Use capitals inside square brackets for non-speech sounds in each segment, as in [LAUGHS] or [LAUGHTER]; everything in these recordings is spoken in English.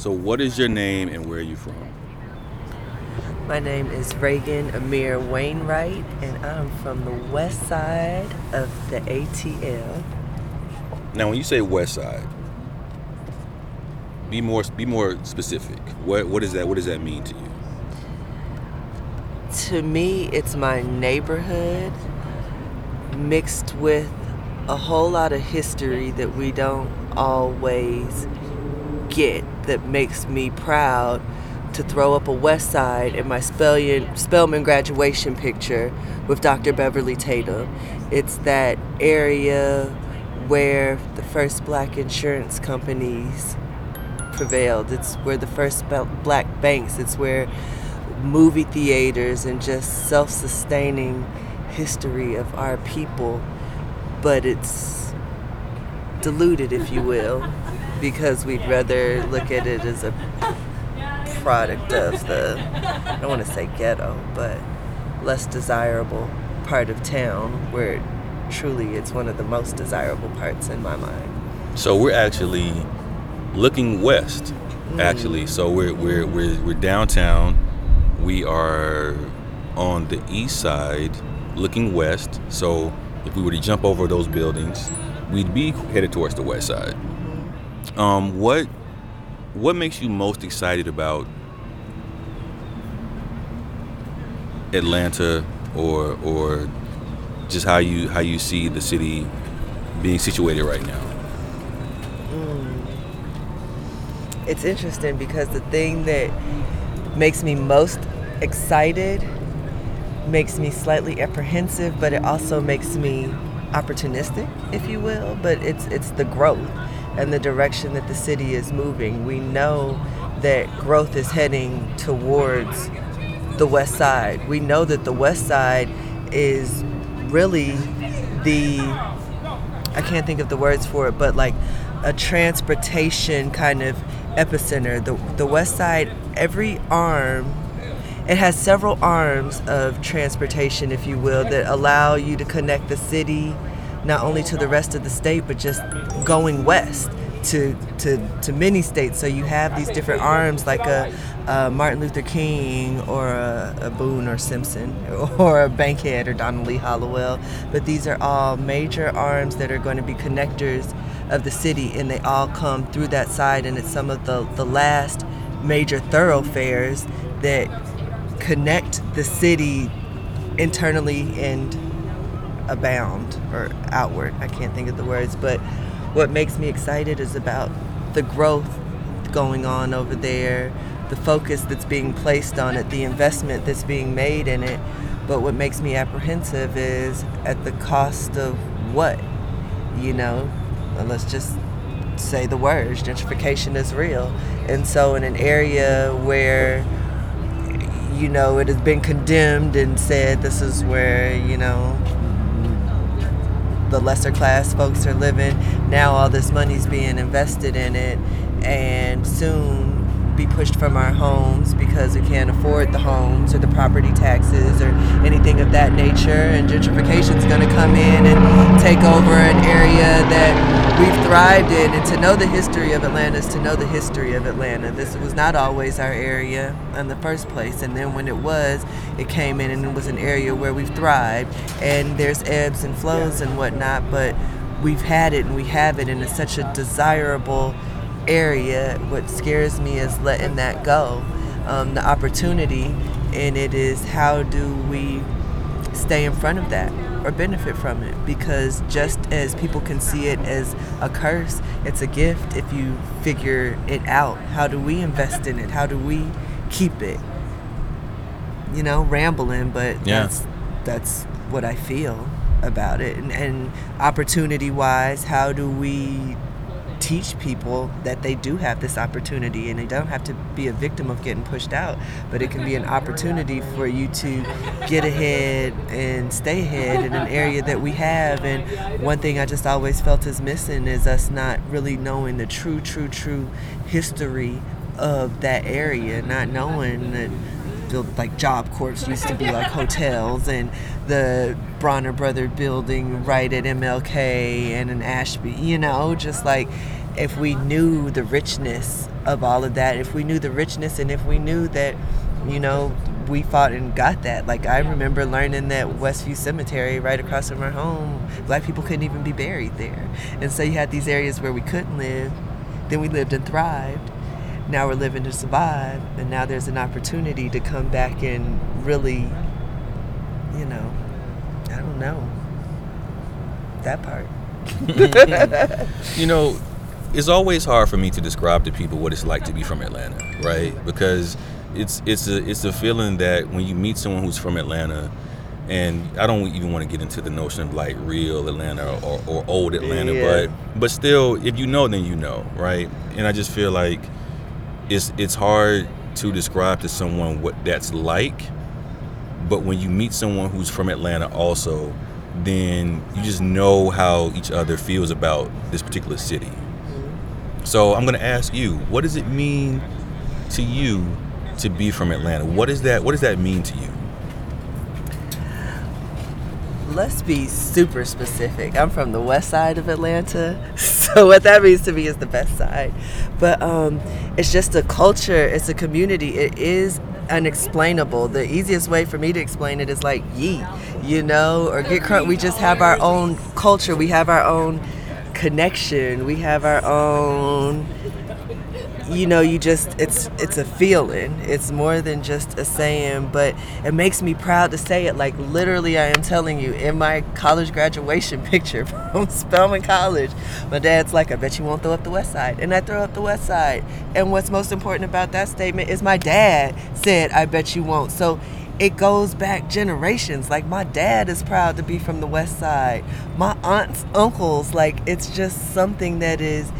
So, what is your name and where are you from? My name is Reagan Amir Wainwright, and I'm from the west side of the ATL. Now, when you say west side, be more be more specific. What what is that? What does that mean to you? To me, it's my neighborhood mixed with a whole lot of history that we don't always get that makes me proud to throw up a West Side in my Spellion, Spelman graduation picture with Dr. Beverly Tatum. It's that area where the first black insurance companies prevailed. It's where the first black banks, it's where movie theaters and just self sustaining history of our people. But it's diluted, if you will, because we'd rather look at it as a product of the, I don't want to say ghetto, but less desirable part of town where truly it's one of the most desirable parts in my mind. So we're actually looking west, mm. actually. So we're, we're, we're, we're downtown. We are on the east side looking west. So if we were to jump over those buildings, we'd be headed towards the west side. Um, what what makes you most excited about Atlanta or or just how you how you see the city being situated right now? Mm. It's interesting because the thing that makes me most excited makes me slightly apprehensive, but it also makes me opportunistic, if you will. But it's it's the growth and the direction that the city is moving. We know that growth is heading towards the west side. We know that the west side is really the I can't think of the words for it, but like a transportation kind of epicenter. The the west side, every arm it has several arms of transportation, if you will, that allow you to connect the city not only to the rest of the state, but just going west to to to many states. So you have these different arms, like a, a Martin Luther King or a, a, Boone or Simpson [LAUGHS] or a Bankhead or Donald Lee Hollowell. But these are all major arms that are going to be connectors of the city, and they all come through that side. And it's some of the the last major thoroughfares that connect the city internally and abound or outward. I can't think of the words, but what makes me excited is about the growth going on over there, the focus that's being placed on it, the investment that's being made in it. But what makes me apprehensive is at the cost of what? You know, let's just say the words gentrification is real. And so, in an area where you know, it has been condemned and said this is where, you know, the lesser class folks are living. Now all this money's being invested in it, and soon be pushed from our homes because we can't afford the homes or the property taxes or anything of that nature. And gentrification is going to come in and take over an area that we've thrived in. And to know the history of Atlanta is to know the history of Atlanta. This was not always our area in the first place. And then when it was, it came in and it was an area where we've thrived. And there's ebbs and flows and whatnot, but we've had it and we have it, and it's such a desirable area. What scares me is letting that go, um, the opportunity, and it is how do we stay in front of that or benefit from it because just as people can see it as a curse it's a gift if you figure it out. How do we invest in it? How do we keep it? You know rambling but yeah. that's that's what i feel about it. And, and opportunity wise how do we teach people that they do have this opportunity and they don't have to be a victim of getting pushed out, but it can be an [LAUGHS] opportunity for you to get ahead and stay ahead in an area that we have. And one thing I just always felt is missing is us not really knowing the true, true, true history of that area, not knowing that like job corps used to be like hotels and the Bronner Brother building right at MLK and an Ashby, you know, just like if we knew the richness of all of that, if we knew the richness and if we knew that, you know, we fought and got that. Like I remember learning that Westview Cemetery right across from our home, black people couldn't even be buried there. And so you had these areas where we couldn't live. Then we lived and thrived. Now we're living to survive. And now there's an opportunity to come back and really, you know, I don't know. That part. [LAUGHS] you know, it's always hard for me to describe to people what it's like to be from Atlanta, right? Because it's it's a it's a feeling that when you meet someone who's from Atlanta, and I don't even want to get into the notion of like real Atlanta or, or old Atlanta, yeah. but but still, if you know, then you know, right? And I just feel like it's it's hard to describe to someone what that's like, but when you meet someone who's from Atlanta, also, then you just know how each other feels about this particular city. So I'm gonna ask you, what does it mean to you to be from Atlanta. What is that? What does that mean to you? Let's be super specific. I'm from the west side of Atlanta, [LAUGHS] so what that means to me is the best side. But um, it's just a culture. It's a community. It is unexplainable. The easiest way for me to explain it is like yeet, you know, or get crunk. We just have our own culture. We have our own connection. We have our own you know you just it's it's a feeling. It's more than just a saying but it makes me proud to say it. Like literally i am telling you in my college graduation [LAUGHS] picture from spelman college my dad's like i bet you won't throw up the west side. And i throw up the west side. And what's most important about that statement is my dad said i bet you won't. So it goes back generations. Like my dad is proud to be from the west side. My aunts, uncles, like it's just something that is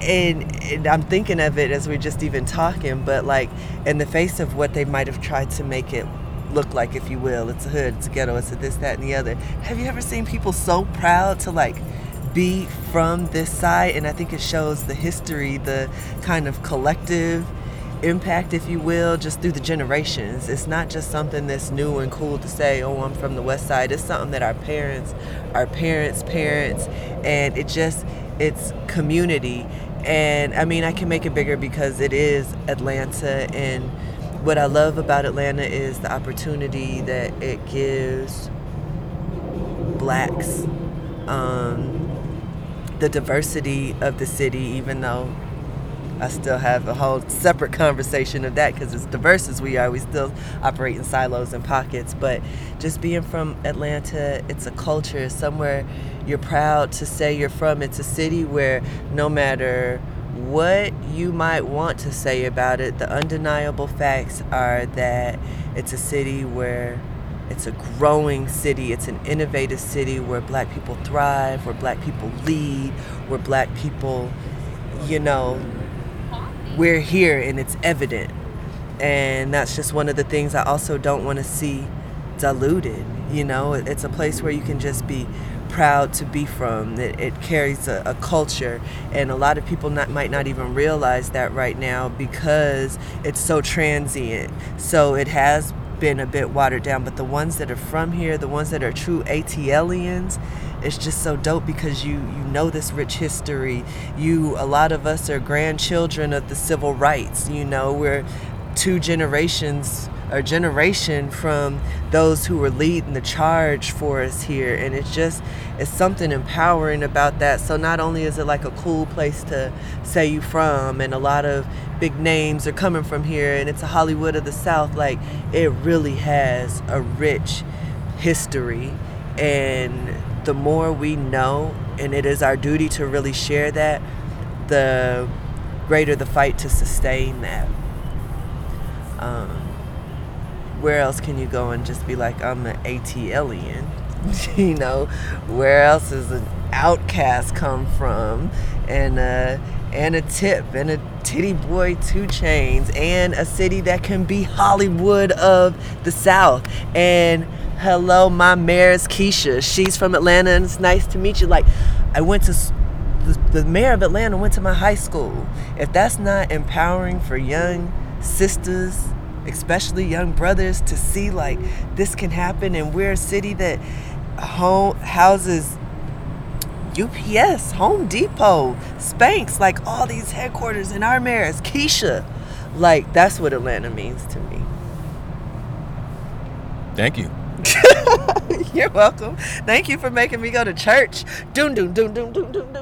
and, and, I'm thinking of it as we're just even talking, but like in the face of what they might have tried to make it look like, if you will, it's a hood, it's a ghetto, it's a this, that, and the other. Have you ever seen people so proud to like be from this side? And I think it shows the history, the kind of collective impact, if you will, just through the generations. It's not just something that's new and cool to say, oh, I'm from the west side. It's something that our parents, our parents' parents, and it just, it's community and I mean, I can make it bigger because it is Atlanta. And what I love about Atlanta is the opportunity that it gives blacks, um, the diversity of the city, even though I still have a whole separate conversation of that because as diverse as we are, we still operate in silos and pockets. But just being from Atlanta, it's a culture, somewhere you're proud to say you're from. It's a city where no matter what you might want to say about it, the undeniable facts are that it's a city where it's a growing city, it's an innovative city where black people thrive, where black people lead, where black people, you know, we're here and it's evident. And that's just one of the things I also don't want to see diluted. You know, it's a place where you can just be proud to be from. It, it carries a, a, culture, and a lot of people not, might not even realize that right now because it's so transient. So it has been a bit watered down, but the ones that are from here, the ones that are true ATLians, it's just so dope because you you know this rich history. You a lot of us are grandchildren of the civil rights. You know, we're two generations a generation from those who were leading the charge for us here and it's just it's something empowering about that so not only is it like a cool place to say you from and a lot of big names are coming from here and it's a hollywood of the south like it really has a rich history and the more we know and it is our duty to really share that the greater the fight to sustain that um, where else can you go and just be like, I'm an ATLian? [LAUGHS] you know, where else is an OutKast come from? And uh, and a tip and a Tity Boi 2 Chainz and a city that can be Hollywood of the South. And hello, my mayor's Keisha. She's from Atlanta and it's nice to meet you. Like, I went to the, the mayor of Atlanta went to my high school. If that's not empowering for young sisters especially young brothers, to see like this can happen, and we're a city that home, houses UPS, Home Depot, Spanx, like all these headquarters in our mayor's, Keisha. Like that's what Atlanta means to me. Thank you. [LAUGHS] You're welcome. Thank you for making me go to church. Doom doom doom doom doom doom.